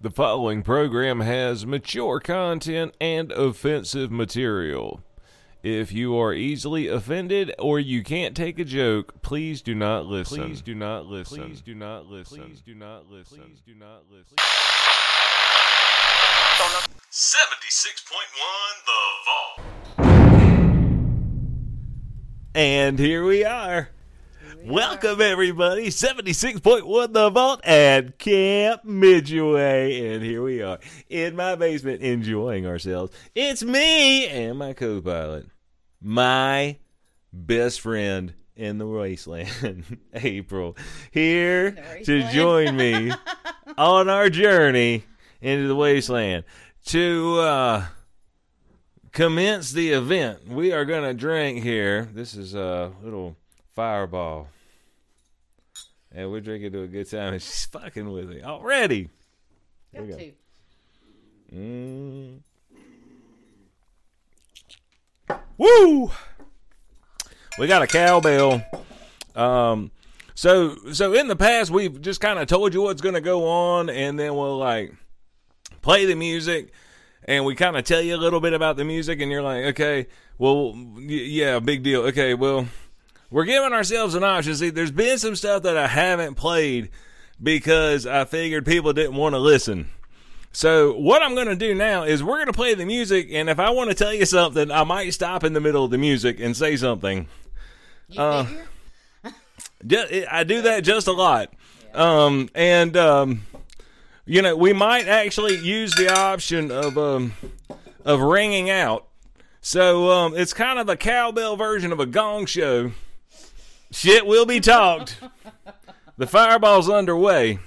The following program has mature content and offensive material. If you are easily offended or you can't take a joke, please do not listen. Please do not listen. Please do not listen. Please do not listen. Please do not listen. 76.1 The Vault. And here we are. Welcome everybody, 76.1 The Vault at Camp Midway. And here we are in my basement enjoying ourselves. It's me and my co-pilot, my best friend in the wasteland, April, here to join me on our journey into the wasteland to uh commence the event. We are going to drink here. This is a little fireball. And we're drinking to a good time. And she's fucking with me already. Got we go. Mm. Woo! We got a cowbell. Um, so so in the past we've just kind of told you what's going to go on, and then we'll like play the music, and we kind of tell you a little bit about the music, and you're like, okay, well, y- yeah, big deal. Okay, well, we're giving ourselves an option. See, there's been some stuff that I haven't played because I figured people didn't want to listen. So what I'm going to do now is we're going to play the music, and if I want to tell you something, I might stop in the middle of the music and say something. You Uh? I do that just a lot. Um, and um, you know, we might actually use the option of um, of ringing out. So um, it's kind of a cowbell version of a gong show. Shit will be talked. the fireball's underway.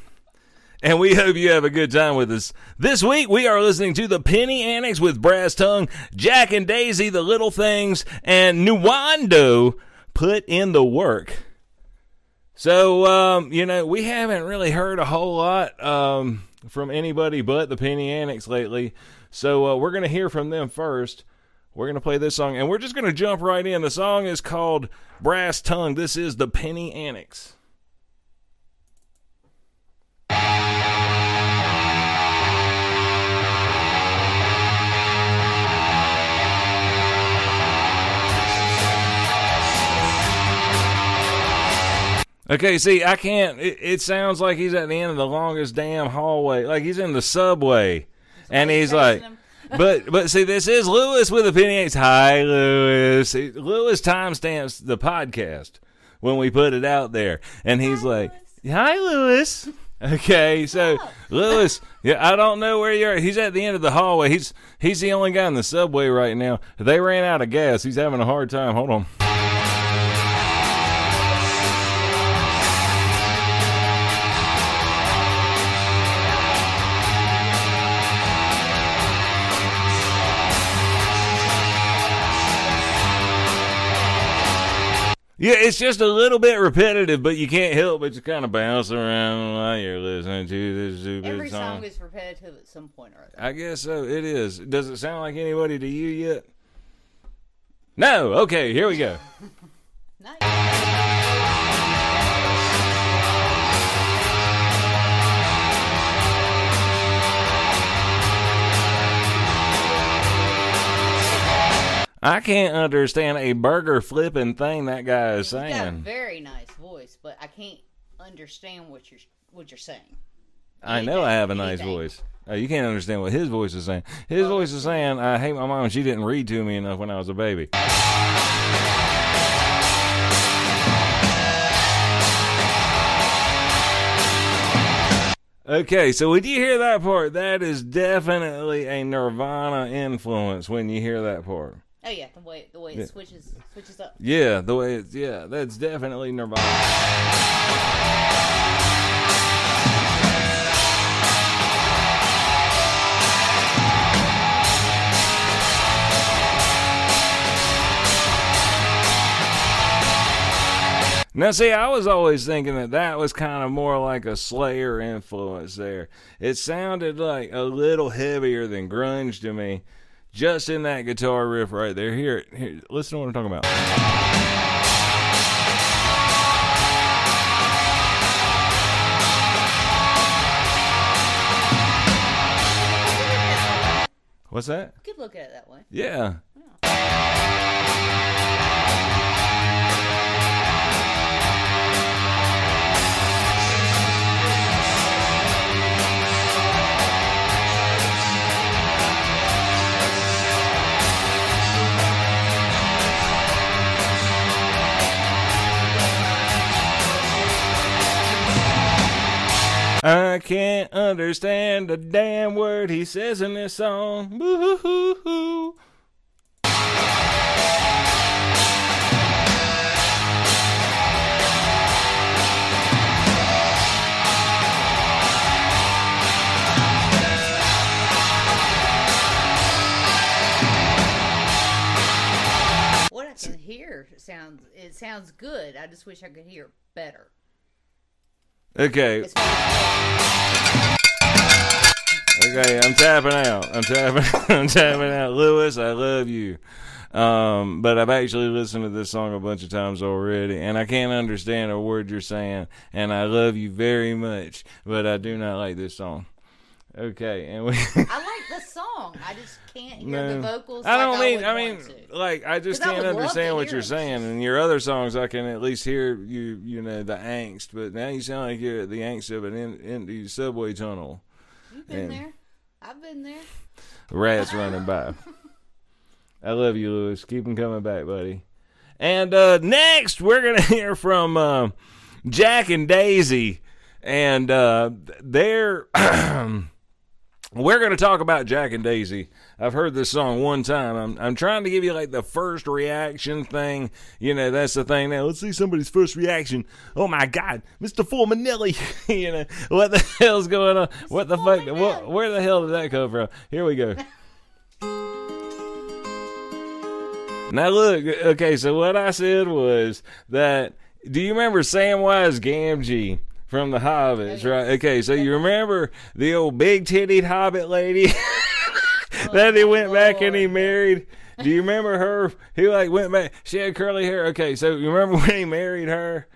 And we hope you have a good time with us. This week we are listening to the Penny Annex with Brass Tongue, Jack and Daisy, The Little Things, and Nwando put in the work. So, um, you know, we haven't really heard a whole lot um, from anybody but the Penny Annex lately. So, uh, we're going to hear from them first. We're going to play this song, and we're just going to jump right in. The song is called Brass Tongue. This is the Penny Annex. Okay, see, I can't. It, it sounds like he's at the end of the longest damn hallway, like he's in the subway, and he's like, but but see, this is Lewis with a penny ace. Hi, Lewis. Lewis timestamps the podcast when we put it out there, and he's like, "Hi, Lewis." Okay, so oh. Lewis, yeah, I don't know where you're. He's at the end of the hallway. He's he's the only guy in the subway right now. They ran out of gas. He's having a hard time. Hold on. Yeah, it's just a little bit repetitive, but you can't help but to kind of bounce around while you're listening to this stupid Every song. song is repetitive at some point or other. I guess so. It is. Does it sound like anybody to you yet? No. Okay, here we go. Nice. I can't understand a burger flipping thing that guy is He's got a saying. very nice voice, but I can't understand what you're what you're saying. I know I have a Anything. nice voice. Oh, you can't understand what his voice is saying. His voice is saying, "I hate my mom. She didn't read to me enough when I was a baby." Okay, so when you hear that part, that is definitely a Nirvana influence when you hear that part. Oh yeah, the way the way it Yeah. switches switches up. Yeah, the way it's yeah, that's definitely Nirvana. Now, see, I was always thinking that that was kind of more like a Slayer influence there. It sounded like a little heavier than grunge to me, just in that guitar riff right there. Here, here listen to what I'm talking about. What's that? You look at it that way. Yeah. yeah. I can't understand a damn word he says in this song. Boo-hoo-hoo-hoo. What I can hear sounds it sounds good. I just wish I could hear better. Okay, As far as- okay, I'm tapping out. I'm tapping. I'm tapping out. Lewis, I love you. Um, but I've actually listened to this song a bunch of times already, and I can't understand a word you're saying. And I love you very much, but I do not like this song. Okay, and we. I song. I just can't hear the vocals. I don't like mean. would I mean, like I just can't to understand what you're saying. In your other songs, I can at least hear you. You know the angst, but now you sound like you're the angst of an in, empty subway tunnel. You've been and- there. I've been there. Rats running by. I love you, Lewis. Keep them coming back, buddy. And uh, next, we're gonna hear from uh, Jack and Daisy, and uh, they're. We're going to talk about Jack and Daisy. I've heard this song one time. I'm I'm trying to give you like the first reaction thing. You know, that's the thing now. Let's see somebody's first reaction. Oh my God, Mr. Fulmanelli. you know, what the hell's going on? What the fuck? What, where the hell did that come from? Here we go. Now look, okay, so what I said was that do you remember Samwise Gamgee from the Hobbits, right? Okay, so you remember the old big tittied Hobbit lady that he went back and he oh, married? Do you remember her? He like went back. She had curly hair. Okay, so you remember when he married her?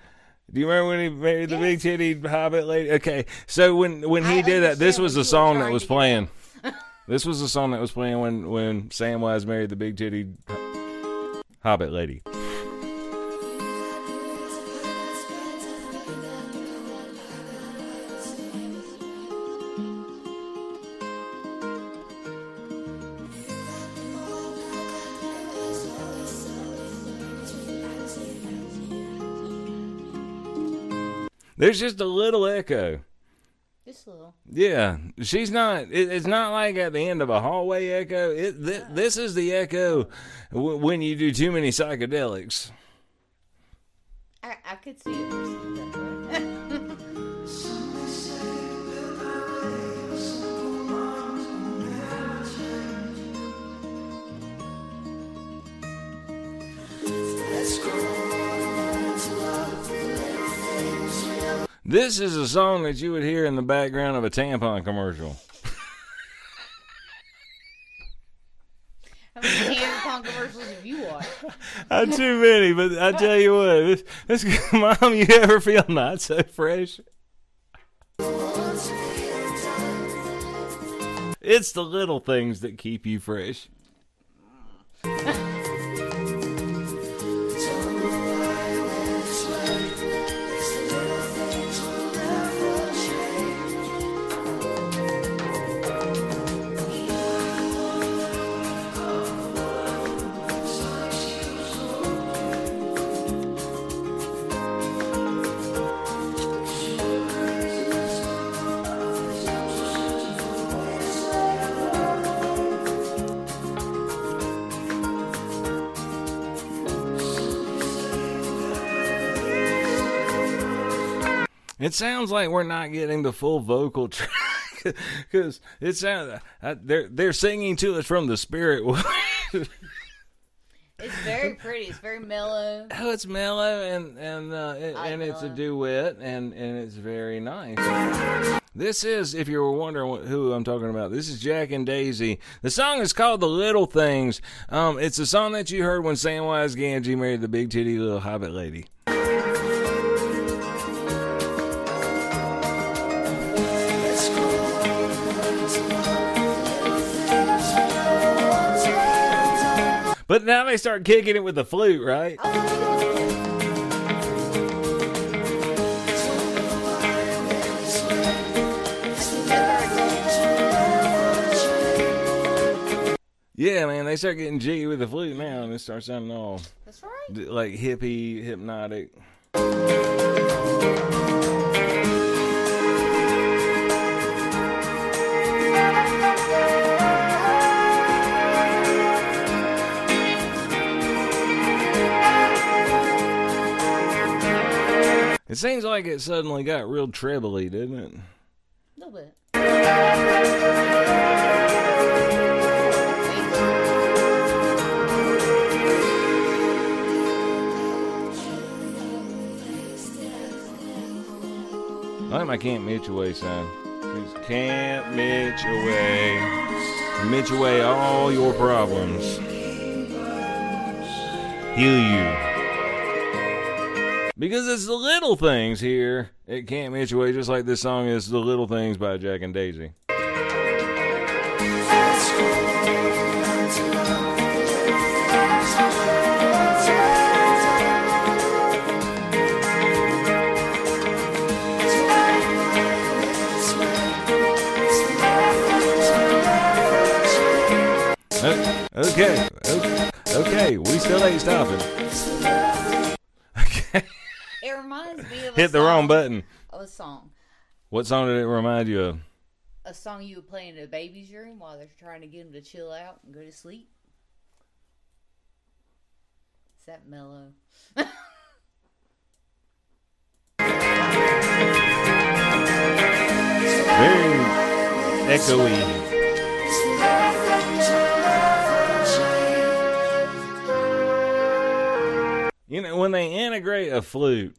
Do you remember when he married the big tittied Hobbit lady? Okay, so when when he I did that, this was the song that was to get at. playing. This was the song that was playing when when Samwise married the big titty Hobbit lady. There's just a little echo. Just a little. Yeah, she's not. It, it's not like at the end of a hallway echo. It th- this is the echo w- when you do too many psychedelics. I, I could see it This is a song that you would hear in the background of a tampon commercial. How many tampon commercials have you watched? Not too many, but I tell you what, this, this mom, you ever feel not so fresh? It's the little things that keep you fresh. It sounds like we're not getting the full vocal track because it sounds uh, they're they're singing to us from the spirit. It's very pretty. It's very mellow. oh, it's mellow and and uh, it, and it's a duet and and it's very nice. This is, if you were wondering who I'm talking about, this is Jack and Daisy. The song is called "The Little Things." Um, it's a song that you heard when Samwise Gamgee married the big titty little Hobbit lady. But now they start kicking it with the flute, right? Yeah, man, they start getting jiggy with the flute now, and it starts sounding all That's right. like hippie, hypnotic. It seems like it suddenly got real trebly, didn't it? A little bit. I like my Can't Mitch Away sign. It's Can't Mitch Away. Mitch away all your problems. Heal you. Because it's the little things here at Can't Away, just like this song is The Little Things by Jack and Daisy. Okay, okay, we still ain't stopping. Okay, It reminds me of a hit the wrong button. Of a song. What song did it remind you of? A song you would play in a baby's room while they're trying to get them to chill out and go to sleep. Is that mellow? Very echoey. You know, when they integrate a flute,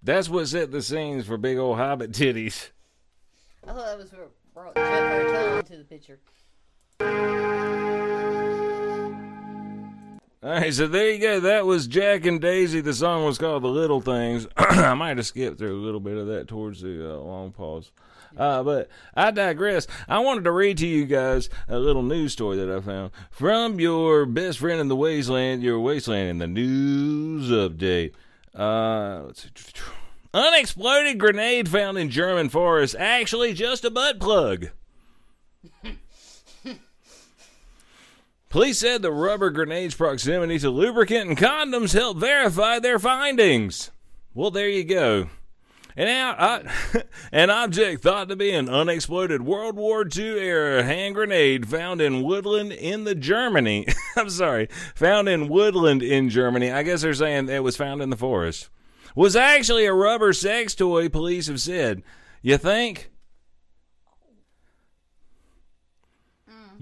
that's what set the scenes for big old hobbit titties. I thought that was what brought Bartell into the picture. All right, so there you go. That was Jack and Daisy. The song was called "The Little Things." I might have skipped through a little bit of that towards the uh, long pause, uh, but I digress. I wanted to read to you guys a little news story that I found from your best friend in the wasteland, your wasteland in the news update. Uh, let's see. Unexploded grenade found in German forest. Actually, just a butt plug. Police said the rubber grenade's proximity to lubricant and condoms helped verify their findings. Well, there you go. Now, I, an object thought to be an unexploded World War II era hand grenade found in Woodland in the Germany. I'm sorry, found in Woodland in Germany. I guess they're saying it was found in the forest. Was actually a rubber sex toy. Police have said. You think?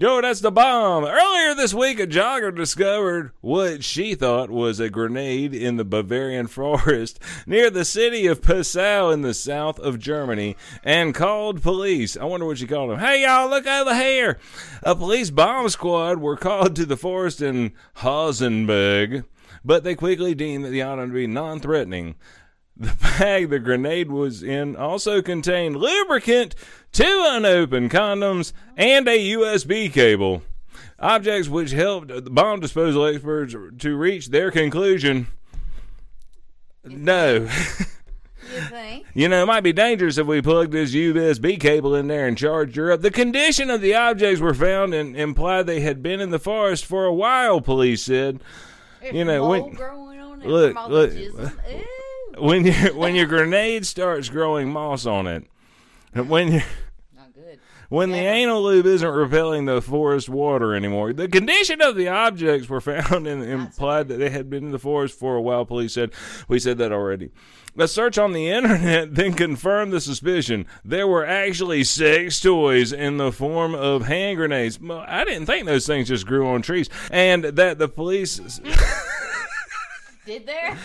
Yo, that's the bomb. Earlier this week, a jogger discovered what she thought was a grenade in the Bavarian forest near the city of Passau in the south of Germany and called police. I wonder what she called them. Hey, y'all, look over here. A police bomb squad were called to the forest in Hauzenberg, but they quickly deemed the item to be non threatening. The bag the grenade was in also contained lubricant, two unopened condoms, and a USB cable. Objects which helped the bomb disposal experts to reach their conclusion. No. You think? You know, it might be dangerous if we plugged this USB cable in there and charged her up. The condition of the objects were found and implied they had been in the forest for a while, police said. There's You know, when- growing on it look, look. When your when your grenade starts growing moss on it, when you Not good. When the Never. anal lube isn't repelling the forest water anymore, the condition of the objects were found and implied that they had been in the forest for a while. Police said, "We said that already." A search on the internet then confirmed the suspicion. There were actually sex toys in the form of hand grenades. I didn't think those things just grew on trees, and that the police Did there?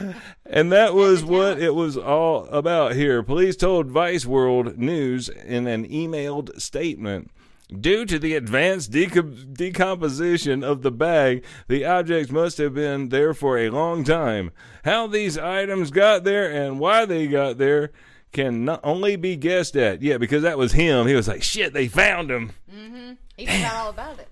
and that was what it was all about here. Police told Vice World News in an emailed statement. Due to the advanced decom- decomposition of the bag, the objects must have been there for a long time. How these items got there and why they got there can not only be guessed at. Yeah, because that was him. He was like, shit, they found him. Mm-hmm. He forgot all about it.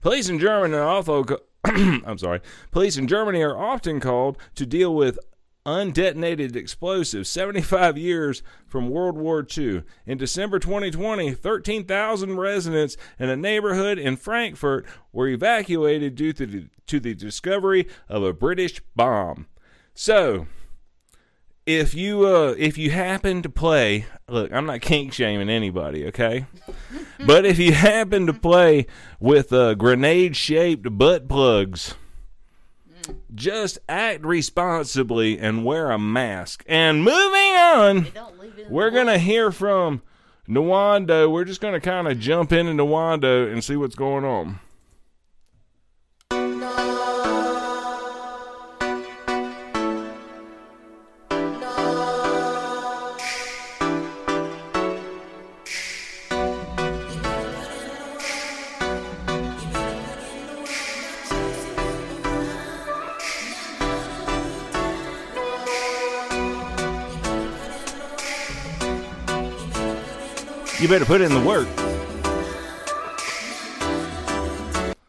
Police in Germany are also I'm sorry. Police in Germany are often called to deal with undetonated explosives 75 years from World War II. In December 2020, 13,000 residents in a neighborhood in Frankfurt were evacuated due to the, to the discovery of a British bomb. So, if you uh, if you happen to play, look, I'm not kink shaming anybody, okay? but if you happen to play with uh, grenade shaped butt plugs, just act responsibly and wear a mask. And moving on, Don't leave it. in we're gonna hear from Nwando. We're just gonna kind of jump into Nwando and see what's going on. Better put in the work.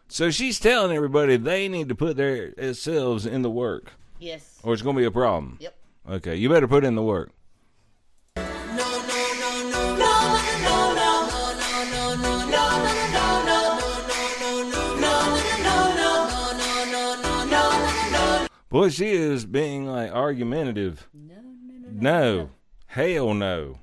So she's telling everybody they need to put their themselves in the work, Yes. or it's gonna be a problem. Yep. Okay, you better put in the work. Boy, she is being like argumentative. No, no, no, no. No, hell no. No, no,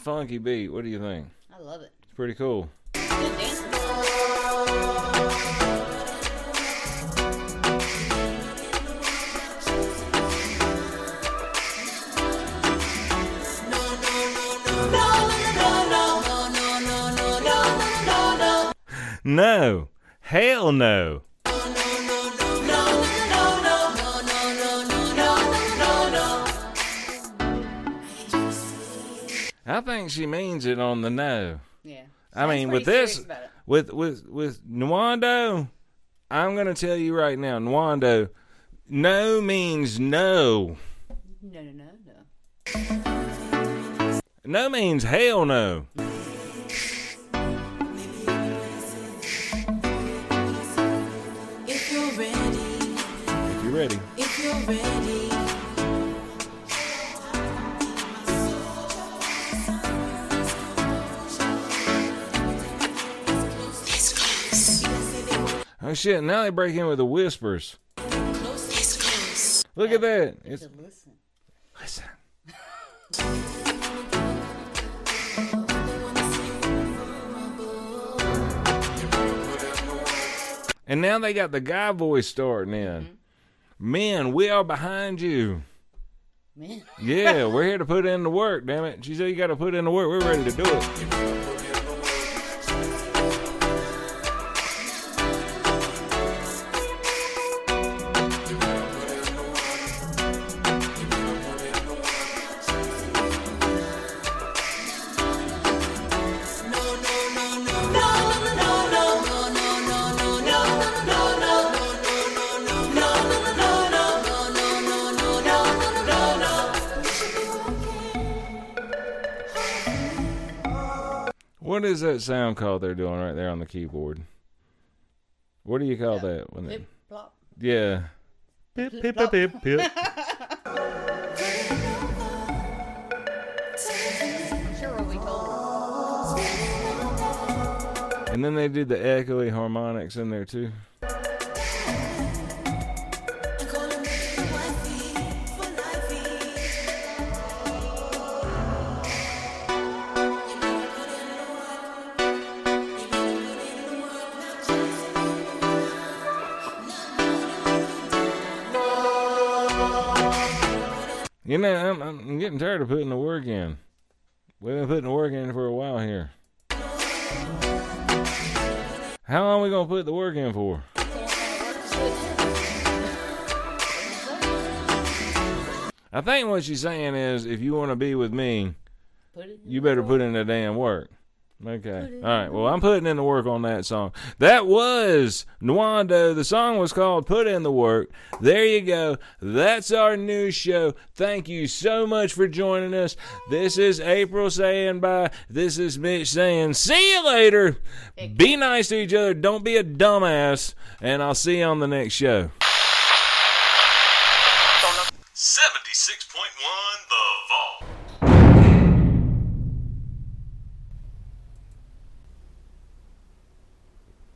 funky beat. What do you think? I love it. It's pretty cool. No, hell no. I think she means it on the no. Yeah. I Sounds mean, with this, serious about it. with with with Nwando, I'm gonna tell you right now, Nwando, no means no. No, no, no, no. No means hell no. If you're ready, If you're ready. Oh shit! Now they break in with the whispers. It's close. Look at that. It's listen. listen. And now they got the guy voice starting in. Mm-hmm. Men, we are behind you. Man. Yeah, we're here to put in the work, damn it. She said you got to put in the work. We're ready to do it. Is that sound called they're doing right there on the keyboard? What do you call that? When they, plop. yeah. Pip, pip, pip, pip, pip. Sure, what we told her. And then they did the echoey harmonics in there too. Tired of putting the work in. We've been putting the work in for a while here. How long we gonna put the work in for? I think what she's saying is, if you want to be with me, Put it you better put in the damn work. Okay. All right. Well, I'm putting in the work on that song. That was Nwando. The song was called Put in the Work. There you go. That's our new show. Thank you so much for joining us. This is April saying bye. This is Mitch saying see you later. Be nice to each other. Don't be a dumbass. And I'll see you on the next show.